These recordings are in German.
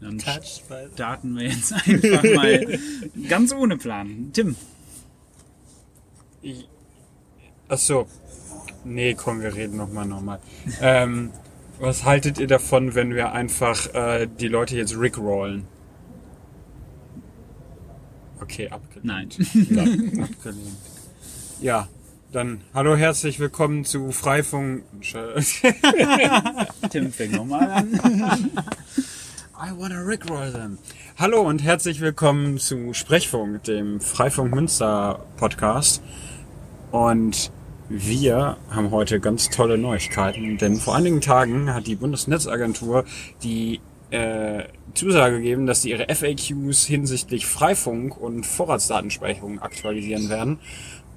Dann starten wir jetzt einfach mal ganz ohne Plan. Tim. Achso. Nee, komm, wir reden nochmal nochmal. ähm, was haltet ihr davon, wenn wir einfach äh, die Leute jetzt rickrollen? Okay, abgelehnt. Nein. Ja, abgelehnt. Ja, dann hallo, herzlich willkommen zu Freifunk. Tim fängt nochmal an. I wanna rickroll them. Hallo und herzlich willkommen zu Sprechfunk, dem Freifunk Münster Podcast. Und wir haben heute ganz tolle Neuigkeiten, denn vor einigen Tagen hat die Bundesnetzagentur die äh, Zusage gegeben, dass sie ihre FAQs hinsichtlich Freifunk und Vorratsdatenspeicherung aktualisieren werden.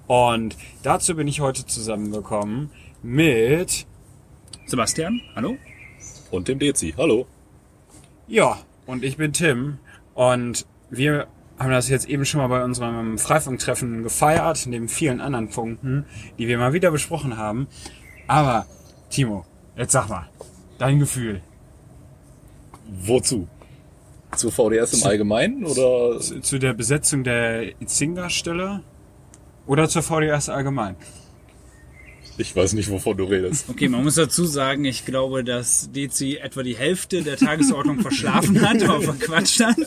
Und dazu bin ich heute zusammengekommen mit Sebastian, hallo. Und dem Dezi. Hallo. Ja, und ich bin Tim und wir haben das jetzt eben schon mal bei unserem Freifunktreffen gefeiert, neben vielen anderen Punkten, die wir mal wieder besprochen haben. Aber, Timo, jetzt sag mal, dein Gefühl. Wozu? Zu VDS im Allgemeinen oder? Zu, zu der Besetzung der Itzinga-Stelle oder zur VDS allgemein? Ich weiß nicht, wovon du redest. Okay, man muss dazu sagen, ich glaube, dass Dezi etwa die Hälfte der Tagesordnung verschlafen hat oder verquatscht hat.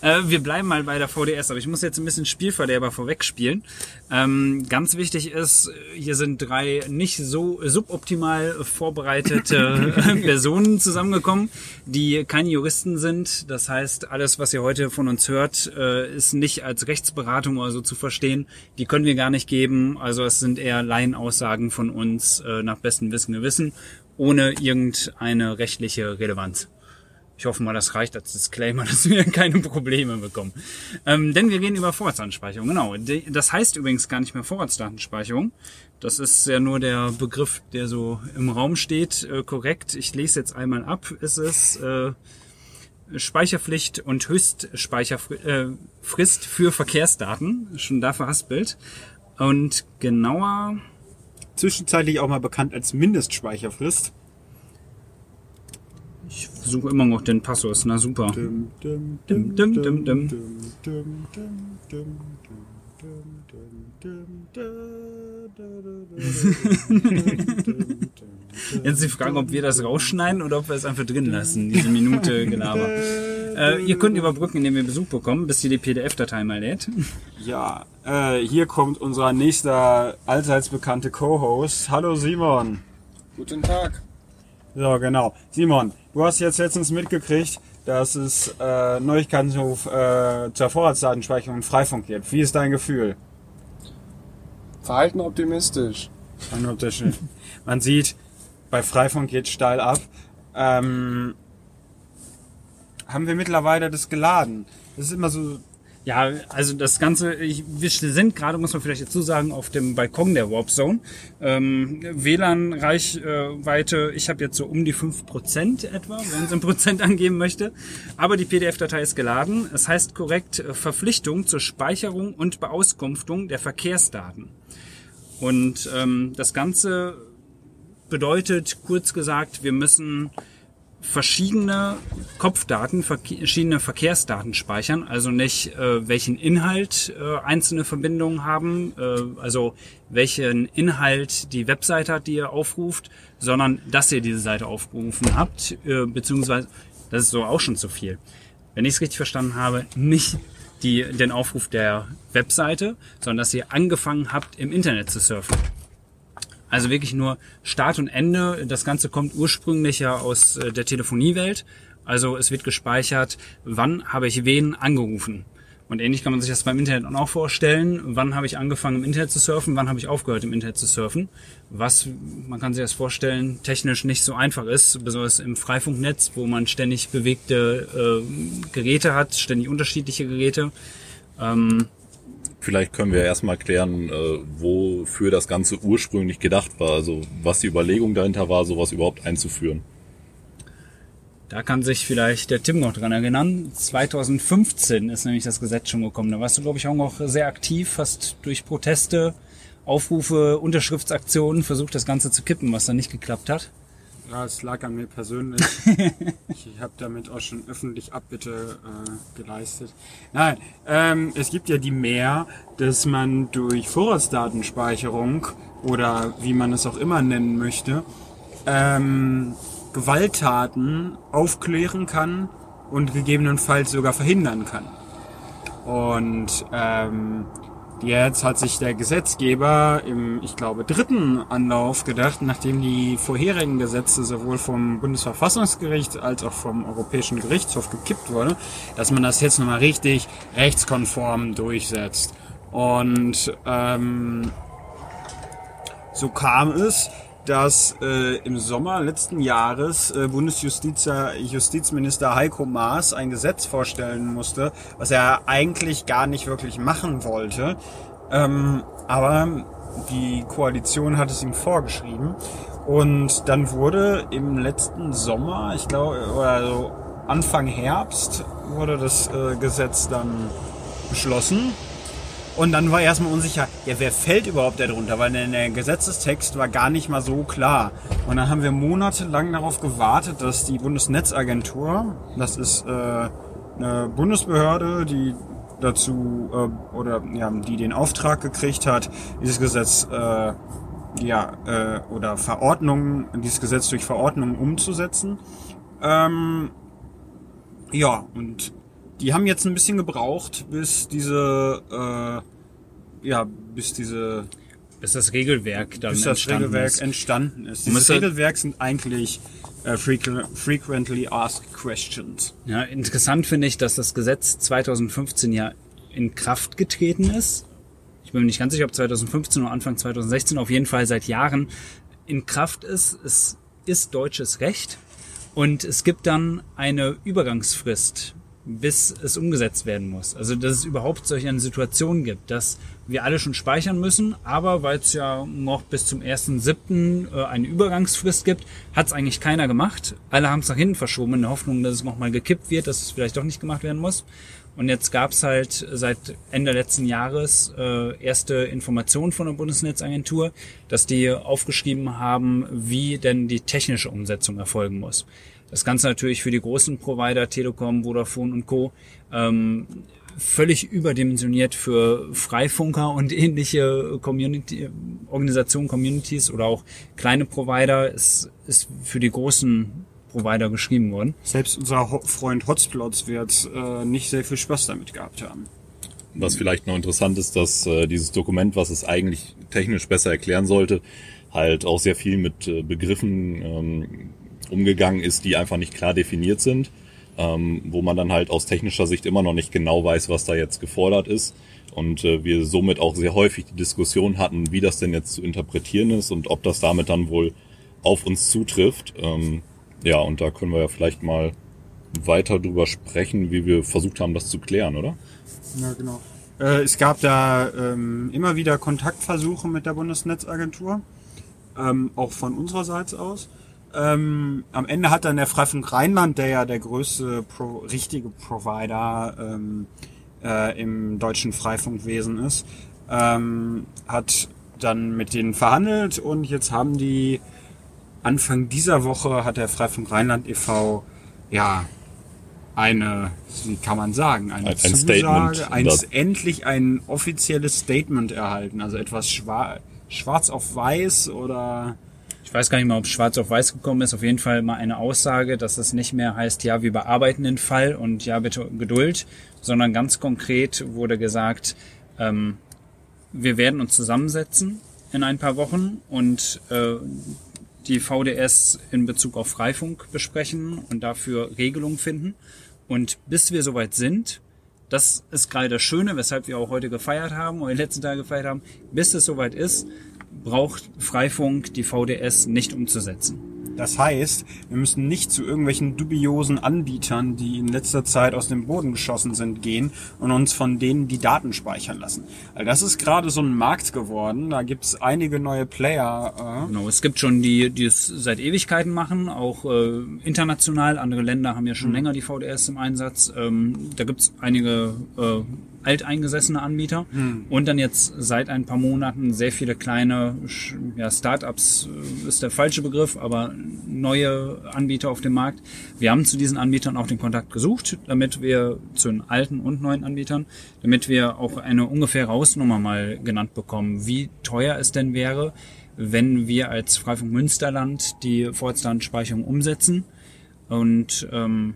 Äh, wir bleiben mal bei der VDS, aber ich muss jetzt ein bisschen Spielverderber vorwegspielen. Ähm, ganz wichtig ist, hier sind drei nicht so suboptimal vorbereitete Personen zusammengekommen, die keine Juristen sind. Das heißt, alles, was ihr heute von uns hört, äh, ist nicht als Rechtsberatung oder so zu verstehen. Die können wir gar nicht geben. Also es sind eher Laienaussagen von uns äh, nach bestem Wissen Gewissen, ohne irgendeine rechtliche Relevanz. Ich hoffe mal, das reicht als Disclaimer, dass wir keine Probleme bekommen. Ähm, denn wir reden über Vorratsdatenspeicherung. Genau. Das heißt übrigens gar nicht mehr Vorratsdatenspeicherung. Das ist ja nur der Begriff, der so im Raum steht. Äh, korrekt. Ich lese jetzt einmal ab. Es ist äh, Speicherpflicht und Höchstspeicherfrist für Verkehrsdaten. Schon da verhaspelt. Und genauer Zwischenzeitlich auch mal bekannt als Mindestspeicherfrist. Ich suche immer noch den Passus, na super. Dim, dim, dim, dim, dim, dim. Jetzt die Frage, ob wir das rausschneiden oder ob wir es einfach drin lassen, diese Minute Gelaber. Äh, ihr könnt überbrücken, indem ihr Besuch bekommt, bis ihr die PDF-Datei mal lädt. Ja, äh, hier kommt unser nächster allseits bekannte Co-Host. Hallo Simon. Guten Tag. So, genau. Simon, du hast jetzt letztens mitgekriegt, dass es äh, Neuigkeiten zu, äh, zur Vorratsdatenspeicherung und Freifunk gibt. Wie ist dein Gefühl? Verhalten optimistisch. Unoptimistisch. Man sieht, bei Freifunk geht steil ab. Ähm, haben wir mittlerweile das geladen? Das ist immer so ja, also das Ganze, ich, wir sind gerade, muss man vielleicht dazu sagen, auf dem Balkon der Warp Zone. Ähm, WLAN-Reichweite, ich habe jetzt so um die 5% etwa, wenn es in Prozent angeben möchte. Aber die PDF-Datei ist geladen. Es heißt korrekt äh, Verpflichtung zur Speicherung und Beauskunftung der Verkehrsdaten. Und ähm, das Ganze bedeutet, kurz gesagt, wir müssen verschiedene Kopfdaten, verschiedene Verkehrsdaten speichern, also nicht äh, welchen Inhalt äh, einzelne Verbindungen haben, äh, also welchen Inhalt die Webseite hat, die ihr aufruft, sondern dass ihr diese Seite aufgerufen habt, äh, beziehungsweise das ist so auch schon zu viel. Wenn ich es richtig verstanden habe, nicht die, den Aufruf der Webseite, sondern dass ihr angefangen habt, im Internet zu surfen. Also wirklich nur Start und Ende. Das Ganze kommt ursprünglich ja aus äh, der Telefoniewelt. Also es wird gespeichert, wann habe ich wen angerufen. Und ähnlich kann man sich das beim Internet auch vorstellen. Wann habe ich angefangen im Internet zu surfen? Wann habe ich aufgehört im Internet zu surfen? Was, man kann sich das vorstellen, technisch nicht so einfach ist, besonders im Freifunknetz, wo man ständig bewegte äh, Geräte hat, ständig unterschiedliche Geräte. Ähm, Vielleicht können wir erstmal klären, äh, wofür das Ganze ursprünglich gedacht war. Also was die Überlegung dahinter war, sowas überhaupt einzuführen. Da kann sich vielleicht der Tim noch dran erinnern. 2015 ist nämlich das Gesetz schon gekommen. Da warst du, glaube ich, auch noch sehr aktiv, fast durch Proteste, Aufrufe, Unterschriftsaktionen versucht, das Ganze zu kippen, was dann nicht geklappt hat. Ja, es lag an mir persönlich. ich habe damit auch schon öffentlich Abbitte äh, geleistet. Nein, ähm, es gibt ja die Mehr, dass man durch Vorratsdatenspeicherung oder wie man es auch immer nennen möchte, ähm, Gewalttaten aufklären kann und gegebenenfalls sogar verhindern kann. Und ähm, Jetzt hat sich der Gesetzgeber im, ich glaube, dritten Anlauf gedacht, nachdem die vorherigen Gesetze sowohl vom Bundesverfassungsgericht als auch vom Europäischen Gerichtshof gekippt wurde, dass man das jetzt nochmal richtig rechtskonform durchsetzt. Und ähm, so kam es, dass äh, im Sommer letzten Jahres äh, Bundesjustizminister Heiko Maas ein Gesetz vorstellen musste, was er eigentlich gar nicht wirklich machen wollte. Ähm, aber die Koalition hat es ihm vorgeschrieben. Und dann wurde im letzten Sommer, ich glaube, oder so Anfang Herbst, wurde das äh, Gesetz dann beschlossen. Und dann war erstmal unsicher, ja, wer fällt überhaupt darunter? Weil der Gesetzestext war gar nicht mal so klar. Und dann haben wir monatelang darauf gewartet, dass die Bundesnetzagentur, das ist äh, eine Bundesbehörde, die dazu äh, oder ja, die den Auftrag gekriegt hat, dieses Gesetz äh, ja äh, oder Verordnungen, dieses Gesetz durch Verordnungen umzusetzen. Ähm, ja, und die haben jetzt ein bisschen gebraucht, bis diese, äh, ja, bis diese, bis das Regelwerk dann bis das entstanden Regelwerk ist. entstanden ist. Dieses müsste- Regelwerk sind eigentlich äh, frequ- frequently asked questions. Ja, interessant finde ich, dass das Gesetz 2015 ja in Kraft getreten ist. Ich bin mir nicht ganz sicher, ob 2015 oder Anfang 2016, auf jeden Fall seit Jahren in Kraft ist. Es ist deutsches Recht und es gibt dann eine Übergangsfrist, bis es umgesetzt werden muss. Also dass es überhaupt solch eine Situation gibt, dass wir alle schon speichern müssen, aber weil es ja noch bis zum 1.7. äh, eine Übergangsfrist gibt, hat es eigentlich keiner gemacht. Alle haben es nach hinten verschoben in der Hoffnung, dass es nochmal gekippt wird, dass es vielleicht doch nicht gemacht werden muss. Und jetzt gab es halt seit Ende letzten Jahres äh, erste Informationen von der Bundesnetzagentur, dass die aufgeschrieben haben, wie denn die technische Umsetzung erfolgen muss. Das Ganze natürlich für die großen Provider, Telekom, Vodafone und Co. Ähm, völlig überdimensioniert für Freifunker und ähnliche Community, Organisationen, Communities oder auch kleine Provider. Es ist für die großen Provider geschrieben worden. Selbst unser Ho Freund Hotspots wird äh, nicht sehr viel Spaß damit gehabt haben. Was vielleicht noch interessant ist, dass äh, dieses Dokument, was es eigentlich technisch besser erklären sollte, halt auch sehr viel mit äh, Begriffen ähm, umgegangen ist, die einfach nicht klar definiert sind, ähm, wo man dann halt aus technischer Sicht immer noch nicht genau weiß, was da jetzt gefordert ist. Und äh, wir somit auch sehr häufig die Diskussion hatten, wie das denn jetzt zu interpretieren ist und ob das damit dann wohl auf uns zutrifft. Ähm, ja, und da können wir ja vielleicht mal weiter drüber sprechen, wie wir versucht haben, das zu klären, oder? Ja, genau. Äh, es gab da ähm, immer wieder Kontaktversuche mit der Bundesnetzagentur, ähm, auch von unsererseits aus. Ähm, am Ende hat dann der Freifunk Rheinland, der ja der größte Pro richtige Provider ähm, äh, im deutschen Freifunkwesen ist, ähm, hat dann mit denen verhandelt und jetzt haben die Anfang dieser Woche hat der Freifunk Rheinland e.V. ja eine, wie kann man sagen, eine Ein- ein Zusage, Statement. ein, endlich ein offizielles Statement erhalten, also etwas schwa schwarz auf weiß oder Ich weiß gar nicht mal, ob es schwarz auf weiß gekommen ist. Auf jeden Fall mal eine Aussage, dass es nicht mehr heißt, ja, wir bearbeiten den Fall und ja, bitte Geduld, sondern ganz konkret wurde gesagt, ähm, wir werden uns zusammensetzen in ein paar Wochen und äh, die VDS in Bezug auf Freifunk besprechen und dafür Regelungen finden. Und bis wir soweit sind, das ist gerade das Schöne, weshalb wir auch heute gefeiert haben oder die letzten Tage gefeiert haben, bis es soweit ist, braucht Freifunk die VDS nicht umzusetzen. Das heißt, wir müssen nicht zu irgendwelchen dubiosen Anbietern, die in letzter Zeit aus dem Boden geschossen sind, gehen und uns von denen die Daten speichern lassen. Also das ist gerade so ein Markt geworden. Da gibt's einige neue Player. Genau, es gibt schon die, die es seit Ewigkeiten machen, auch äh, international. Andere Länder haben ja schon länger die VDS im Einsatz. Ähm, da gibt's einige äh, alteingesessene Anbieter und dann jetzt seit ein paar Monaten sehr viele kleine ja, Startups äh, ist der falsche Begriff, aber neue Anbieter auf dem Markt. Wir haben zu diesen Anbietern auch den Kontakt gesucht, damit wir zu den alten und neuen Anbietern, damit wir auch eine ungefähre Hausnummer mal genannt bekommen, wie teuer es denn wäre, wenn wir als Freifunk Münsterland die Vorratsdatenspeicherung umsetzen und ähm,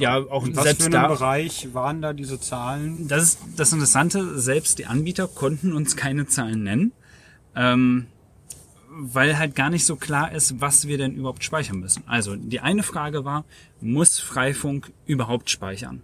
ja auch Und was selbst für da Bereich waren da diese Zahlen? das ist das Interessante, selbst die Anbieter konnten uns keine Zahlen nennen, ähm, weil halt gar nicht so klar ist, was wir denn überhaupt speichern müssen. Also die eine Frage war, muss Freifunk überhaupt speichern?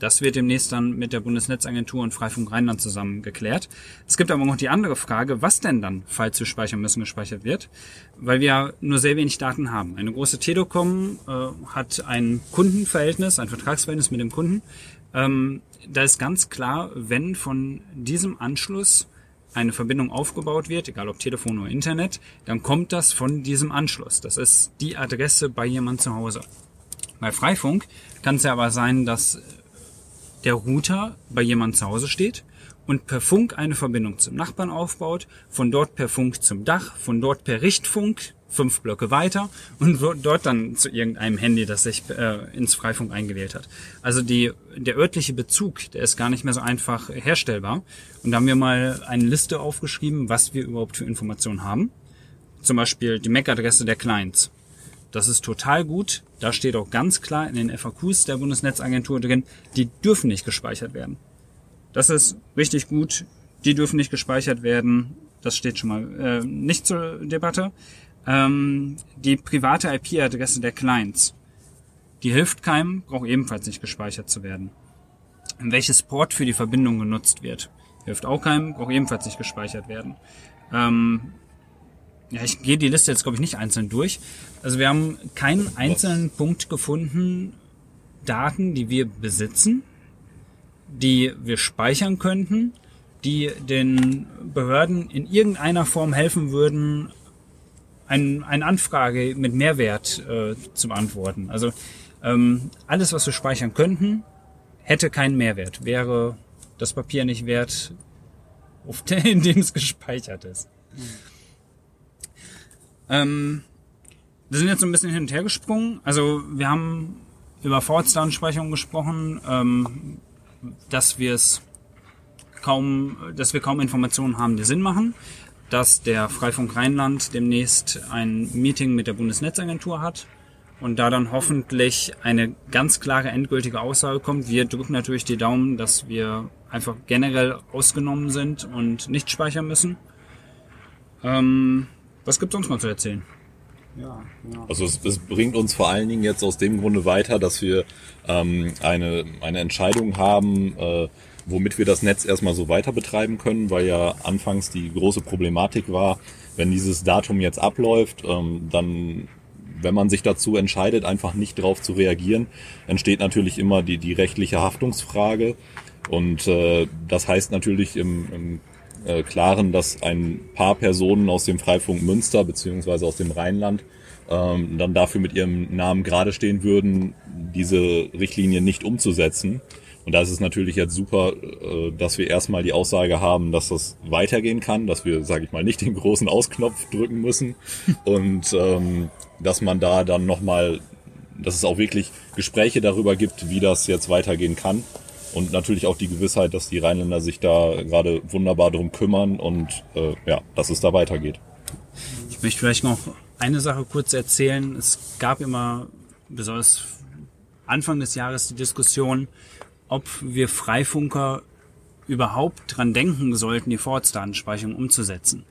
Das wird demnächst dann mit der Bundesnetzagentur und Freifunk Rheinland zusammen geklärt. Es gibt aber noch die andere Frage, was denn dann, falls wir speichern müssen, gespeichert wird, weil wir nur sehr wenig Daten haben. Eine große Telekom äh, hat ein Kundenverhältnis, ein Vertragsverhältnis mit dem Kunden. Ähm, da ist ganz klar, wenn von diesem Anschluss eine Verbindung aufgebaut wird, egal ob Telefon oder Internet, dann kommt das von diesem Anschluss. Das ist die Adresse bei jemand zu Hause. Bei Freifunk kann es ja aber sein, dass der Router bei jemand zu Hause steht und per Funk eine Verbindung zum Nachbarn aufbaut, von dort per Funk zum Dach, von dort per Richtfunk fünf Blöcke weiter und dort dann zu irgendeinem Handy, das sich äh, ins Freifunk eingewählt hat. Also die, der örtliche Bezug, der ist gar nicht mehr so einfach herstellbar. Und da haben wir mal eine Liste aufgeschrieben, was wir überhaupt für Informationen haben. Zum Beispiel die MAC-Adresse der Clients. Das ist total gut. Da steht auch ganz klar in den FAQs der Bundesnetzagentur drin, die dürfen nicht gespeichert werden. Das ist richtig gut. Die dürfen nicht gespeichert werden. Das steht schon mal äh, nicht zur Debatte. Ähm, die private IP-Adresse der Clients. Die hilft keinem, braucht ebenfalls nicht gespeichert zu werden. Welches Port für die Verbindung genutzt wird, hilft auch keinem, braucht ebenfalls nicht gespeichert werden. Ähm, ja, ich gehe die Liste jetzt, glaube ich, nicht einzeln durch. Also wir haben keinen einzelnen Punkt gefunden, Daten, die wir besitzen, die wir speichern könnten, die den Behörden in irgendeiner Form helfen würden, ein, eine Anfrage mit Mehrwert äh, zu beantworten. Also ähm, alles, was wir speichern könnten, hätte keinen Mehrwert, wäre das Papier nicht wert, auf der, in dem es gespeichert ist. Ähm, wir sind jetzt so ein bisschen hin und her gesprungen. Also wir haben über Vorratsdatenspeicherung gesprochen, ähm, dass wir es kaum, dass wir kaum Informationen haben, die Sinn machen, dass der Freifunk Rheinland demnächst ein Meeting mit der Bundesnetzagentur hat und da dann hoffentlich eine ganz klare endgültige Aussage kommt. Wir drücken natürlich die Daumen, dass wir einfach generell ausgenommen sind und nicht speichern müssen. Ähm, was gibt's sonst noch zu erzählen? Ja, ja. Also es, es bringt uns vor allen Dingen jetzt aus dem Grunde weiter, dass wir ähm, eine, eine Entscheidung haben, äh, womit wir das Netz erstmal so weiter betreiben können, weil ja anfangs die große Problematik war, wenn dieses Datum jetzt abläuft, ähm, dann wenn man sich dazu entscheidet, einfach nicht darauf zu reagieren, entsteht natürlich immer die, die rechtliche Haftungsfrage. Und äh, das heißt natürlich im, im äh, Klaren, dass ein paar Personen aus dem Freifunk Münster beziehungsweise aus dem Rheinland ähm, dann dafür mit ihrem Namen gerade stehen würden, diese Richtlinie nicht umzusetzen. Und da ist es natürlich jetzt super, äh, dass wir erstmal die Aussage haben, dass das weitergehen kann, dass wir, sage ich mal, nicht den großen Ausknopf drücken müssen und ähm, dass man da dann nochmal, dass es auch wirklich Gespräche darüber gibt, wie das jetzt weitergehen kann. Und natürlich auch die Gewissheit, dass die Rheinländer sich da gerade wunderbar drum kümmern und äh, ja, dass es da weitergeht. Ich möchte vielleicht noch eine Sache kurz erzählen. Es gab immer, besonders Anfang des Jahres, die Diskussion, ob wir Freifunker überhaupt dran denken sollten, die Vorratsdatenspeicherung umzusetzen.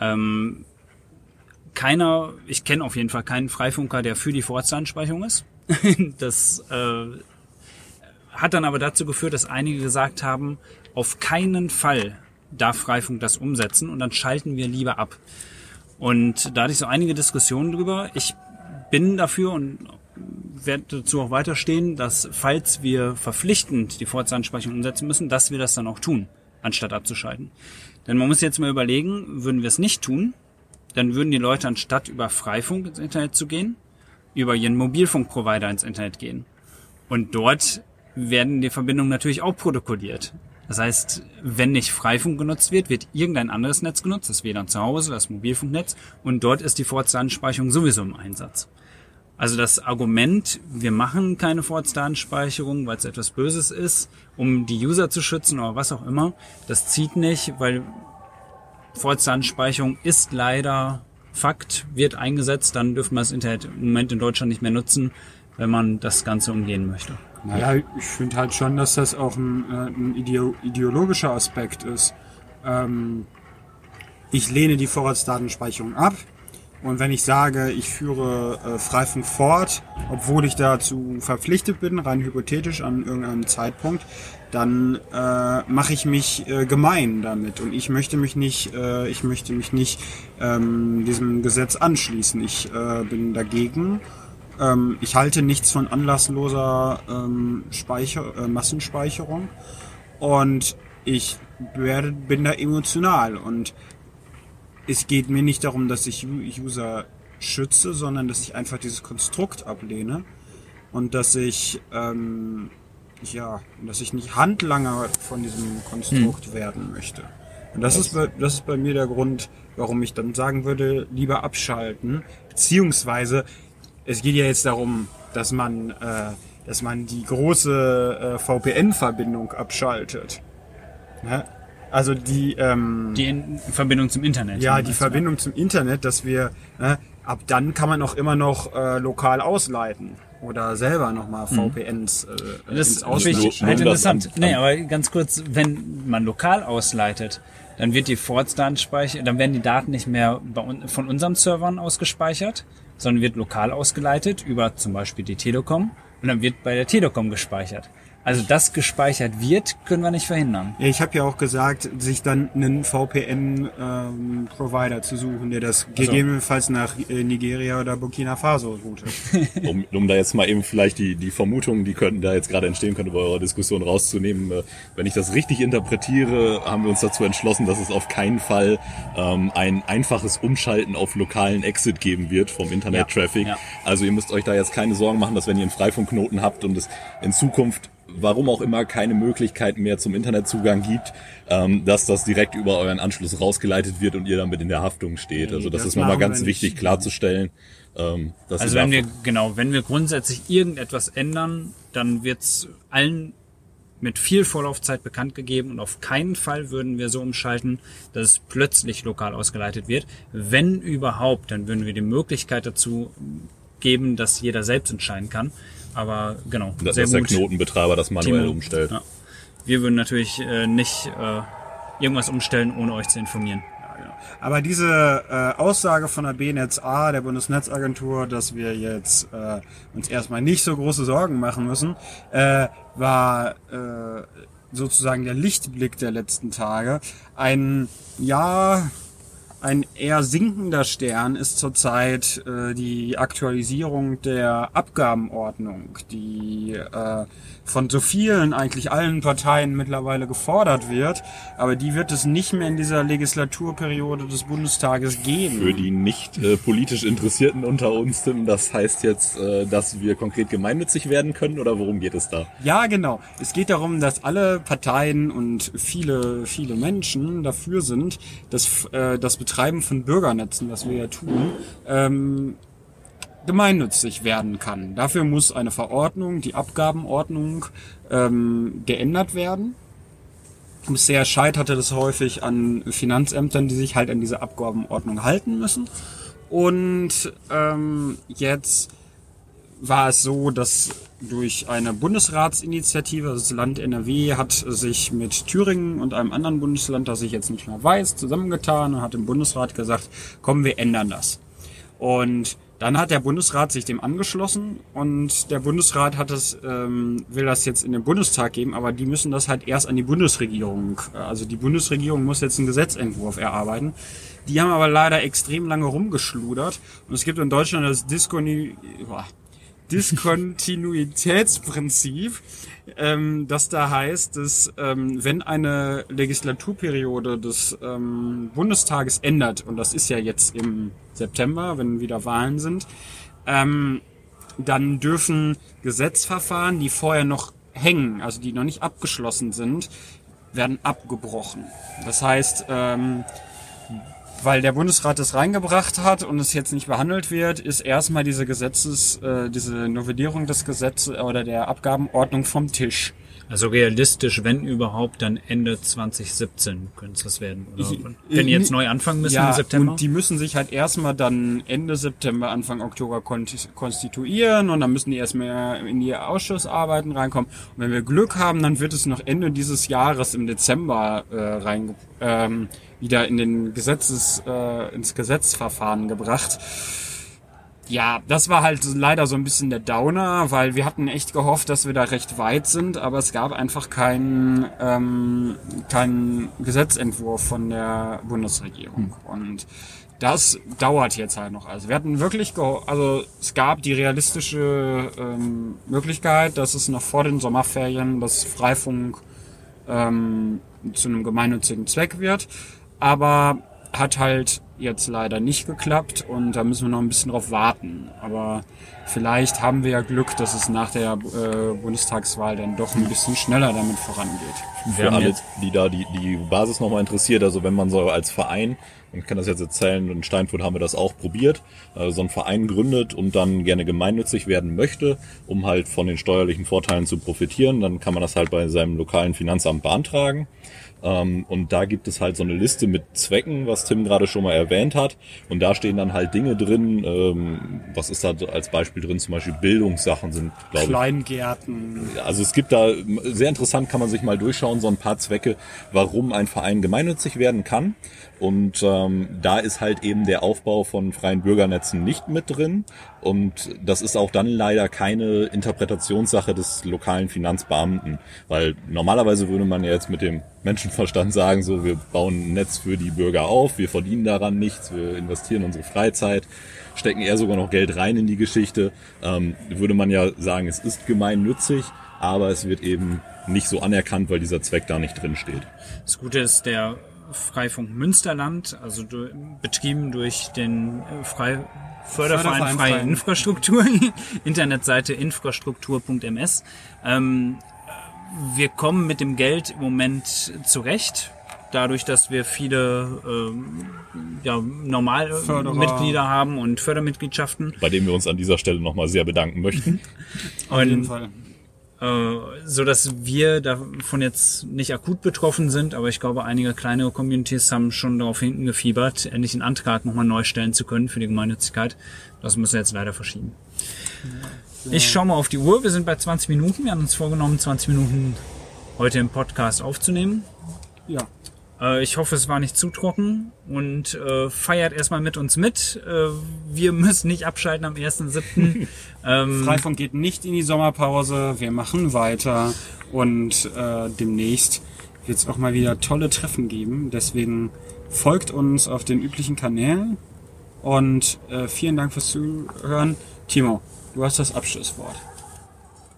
Ähm, keiner, ich kenne auf jeden Fall keinen Freifunker, der für die Vorratsdatenspeicherung ist. das äh, hat dann aber dazu geführt, dass einige gesagt haben, auf keinen Fall darf Freifunk das umsetzen und dann schalten wir lieber ab. Und da hatte ich so einige Diskussionen drüber. Ich bin dafür und werde dazu auch weiterstehen, dass falls wir verpflichtend die Vorratsdatenspeicherung umsetzen müssen, dass wir das dann auch tun, anstatt abzuschalten. Denn man muss jetzt mal überlegen, würden wir es nicht tun, dann würden die Leute anstatt über Freifunk ins Internet zu gehen, über ihren Mobilfunkprovider ins Internet gehen. Und dort werden die Verbindungen natürlich auch protokolliert. Das heißt, wenn nicht Freifunk genutzt wird, wird irgendein anderes Netz genutzt, das WLAN zu Hause, das Mobilfunknetz, und dort ist die Vorratsdatenspeicherung sowieso im Einsatz. Also das Argument, wir machen keine Vorratsdatenspeicherung, weil es etwas Böses ist, um die User zu schützen oder was auch immer, das zieht nicht, weil Vorratsdatenspeicherung ist leider Fakt, wird eingesetzt, dann dürfen wir das Internet im Moment in Deutschland nicht mehr nutzen, wenn man das Ganze umgehen möchte. Naja, ich finde halt schon, dass das auch ein, äh, ein ideo ideologischer Aspekt ist. Ähm, ich lehne die Vorratsdatenspeicherung ab. Und wenn ich sage, ich führe äh, Freifunk fort, obwohl ich dazu verpflichtet bin, rein hypothetisch an irgendeinem Zeitpunkt, dann äh, mache ich mich äh, gemein damit und ich möchte mich nicht, äh, ich möchte mich nicht ähm, diesem Gesetz anschließen. Ich äh, bin dagegen. Ähm, ich halte nichts von anlassloser ähm, Speicher, äh, Massenspeicherung und ich werde, bin da emotional und es geht mir nicht darum, dass ich User schütze, sondern dass ich einfach dieses Konstrukt ablehne und dass ich ähm, ja, dass ich nicht Handlanger von diesem Konstrukt hm. werden möchte. Und das ist, bei, das ist bei mir der Grund, warum ich dann sagen würde, lieber abschalten. Beziehungsweise, es geht ja jetzt darum, dass man, äh, dass man die große äh, VPN-Verbindung abschaltet. Ja? Also die ähm, die In Verbindung zum Internet. Ja, die Verbindung zum Internet, dass wir äh, ab dann kann man auch immer noch äh, lokal ausleiten oder selber nochmal VPNs äh, das ins Ausland. Das halt interessant. Nee, aber ganz kurz, wenn man lokal ausleitet, dann wird die Vorratsdatenspeicher, dann werden die Daten nicht mehr von unseren Servern ausgespeichert, sondern wird lokal ausgeleitet über zum Beispiel die Telekom und dann wird bei der Telekom gespeichert. Also das gespeichert wird, können wir nicht verhindern. Ja, ich habe ja auch gesagt, sich dann einen VPN-Provider ähm, zu suchen, der das also. gegebenenfalls nach äh, Nigeria oder Burkina Faso routet. um, um da jetzt mal eben vielleicht die, die Vermutungen, die könnten da jetzt gerade entstehen könnten, bei eurer Diskussion rauszunehmen. Äh, wenn ich das richtig interpretiere, haben wir uns dazu entschlossen, dass es auf keinen Fall ähm, ein einfaches Umschalten auf lokalen Exit geben wird vom Internet-Traffic. Ja, ja. Also ihr müsst euch da jetzt keine Sorgen machen, dass wenn ihr einen Freifunkknoten habt und es in Zukunft warum auch immer keine Möglichkeit mehr zum Internetzugang gibt, ähm, dass das direkt über euren Anschluss rausgeleitet wird und ihr damit in der Haftung steht. Also das, das ist nochmal ganz wichtig klarzustellen. Ähm, also wenn wir genau, wenn wir grundsätzlich irgendetwas ändern, dann wird's allen mit viel Vorlaufzeit bekannt gegeben und auf keinen Fall würden wir so umschalten, dass es plötzlich lokal ausgeleitet wird. Wenn überhaupt, dann würden wir die Möglichkeit dazu geben, dass jeder selbst entscheiden kann. Aber genau. Dass sehr der Knotenbetreiber das manuell Timo, umstellt. Ja. Wir würden natürlich äh, nicht äh, irgendwas umstellen, ohne euch zu informieren. Genau. Aber diese äh, Aussage von der BNetzA, der Bundesnetzagentur, dass wir jetzt äh, uns erstmal nicht so große Sorgen machen müssen, äh, war äh, sozusagen der Lichtblick der letzten Tage. Ein ja ein eher sinkender Stern ist zurzeit äh, die Aktualisierung der Abgabenordnung, die äh, von so vielen, eigentlich allen Parteien mittlerweile gefordert wird. Aber die wird es nicht mehr in dieser Legislaturperiode des Bundestages geben. Für die nicht äh, politisch Interessierten unter uns, Tim, das heißt jetzt, äh, dass wir konkret gemeinnützig werden können oder worum geht es da? Ja, genau. Es geht darum, dass alle Parteien und viele, viele Menschen dafür sind, dass äh, das Betreiben von Bürgernetzen, was wir ja tun, ähm, gemeinnützig werden kann. Dafür muss eine Verordnung, die Abgabenordnung, ähm, geändert werden. Bisher scheiterte das häufig an Finanzämtern, die sich halt an diese Abgabenordnung halten müssen. Und ähm, jetzt war es so, dass durch eine Bundesratsinitiative, das Land NRW hat sich mit Thüringen und einem anderen Bundesland, das ich jetzt nicht mehr weiß, zusammengetan und hat im Bundesrat gesagt, komm, wir ändern das. Und dann hat der Bundesrat sich dem angeschlossen und der Bundesrat hat es, ähm, will das jetzt in den Bundestag geben, aber die müssen das halt erst an die Bundesregierung. Also die Bundesregierung muss jetzt einen Gesetzentwurf erarbeiten. Die haben aber leider extrem lange rumgeschludert und es gibt in Deutschland das Diskoni Diskontinuitätsprinzip, ähm, das da heißt, dass ähm, wenn eine Legislaturperiode des ähm, Bundestages ändert, und das ist ja jetzt im September, wenn wieder Wahlen sind, ähm, dann dürfen Gesetzverfahren, die vorher noch hängen, also die noch nicht abgeschlossen sind, werden abgebrochen. Das heißt, ähm, weil der Bundesrat es reingebracht hat und es jetzt nicht behandelt wird, ist erstmal diese Gesetzes, äh, diese Novellierung des Gesetzes oder der Abgabenordnung vom Tisch. Also realistisch, wenn überhaupt, dann Ende 2017 könnte es das werden. Oder Ich- wenn die jetzt neu anfangen müssen ja, im September. Und die müssen sich halt erstmal dann Ende September, Anfang Oktober konstituieren und dann müssen die erstmal in die Ausschussarbeiten reinkommen. Und wenn wir Glück haben, dann wird es noch Ende dieses Jahres im Dezember äh, rein, ähm, wieder in den Gesetzes, äh, ins Gesetzverfahren gebracht. Ja, das war halt leider so ein bisschen der Downer, weil wir hatten echt gehofft, dass wir da recht weit sind, aber es gab einfach keinen ähm, keinen Gesetzentwurf von der Bundesregierung. Und das dauert jetzt halt noch. Also wir hatten wirklich, geho- also es gab die realistische ähm, Möglichkeit, dass es noch vor den Sommerferien das Freifunk ähm, zu einem gemeinnützigen Zweck wird. Aber hat halt jetzt leider nicht geklappt und da müssen wir noch ein bisschen drauf warten. Aber vielleicht haben wir ja Glück, dass es nach der äh, Bundestagswahl dann doch ein bisschen schneller damit vorangeht. Für alle, jetzt- die da die, die Basis nochmal interessiert, also wenn man so als Verein, und ich kann das jetzt erzählen, in Steinfurt haben wir das auch probiert, äh, so einen Verein gründet und dann gerne gemeinnützig werden möchte, um halt von den steuerlichen Vorteilen zu profitieren, dann kann man das halt bei seinem lokalen Finanzamt beantragen. Ähm, und da gibt es halt so eine Liste mit Zwecken, was Tim gerade schon mal erwähnt hat. Und da stehen dann halt Dinge drin, ähm, was ist da als Beispiel drin? Zum Beispiel Bildungssachen sind, glaube ich, Kleingärten. also es gibt da, sehr interessant kann man sich mal durchschauen, so ein paar Zwecke, warum ein Verein gemeinnützig werden kann. Und ähm, da ist halt eben der Aufbau von freien Bürgernetzen nicht mit drin. Und das ist auch dann leider keine Interpretationssache des lokalen Finanzbeamten. Weil normalerweise würde man ja jetzt mit dem Menschenverstand sagen, so wir bauen ein Netz für die Bürger auf, wir verdienen daran nichts, wir investieren unsere Freizeit stecken eher sogar noch Geld rein in die Geschichte, ähm, würde man ja sagen, es ist gemeinnützig, aber es wird eben nicht so anerkannt, weil dieser Zweck da nicht drin steht. Das Gute ist, der Freifunk Münsterland, also du, betrieben durch den äh, Frei Förderverein Förderverein Freie Freie- Infrastruktur, Internetseite infrastruktur.ms. Ähm, wir kommen mit dem Geld im Moment zurecht. Dadurch, dass wir viele ähm, ja, normale Förderer. Mitglieder haben und Fördermitgliedschaften. Bei dem wir uns an dieser Stelle nochmal sehr bedanken möchten. Auf jeden Fall. Äh, so dass wir davon jetzt nicht akut betroffen sind, aber ich glaube, einige kleinere Communities haben schon darauf hinten gefiebert, endlich einen Antrag nochmal neu stellen zu können für die Gemeinnützigkeit. Das müssen wir jetzt leider verschieben. Ich schaue mal auf die Uhr. Wir sind bei 20 Minuten. Wir haben uns vorgenommen, 20 Minuten heute im Podcast aufzunehmen. Ja. Äh, ich hoffe, es war nicht zu trocken und äh, feiert erstmal mit uns mit. Äh, wir müssen nicht abschalten am 1.7. ähm, Freifunk geht nicht in die Sommerpause. Wir machen weiter und äh, demnächst wird es auch mal wieder tolle Treffen geben. Deswegen folgt uns auf den üblichen Kanälen und äh, vielen Dank fürs Zuhören. Timo, du hast das Abschlusswort.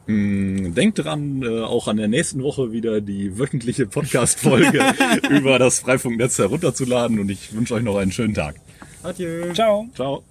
Denkt dran, äh, auch an der nächsten Woche wieder die wöchentliche Podcast-Folge über das Freifunknetz herunterzuladen und ich wünsche euch noch einen schönen Tag. Adieu. Ciao. Ciao.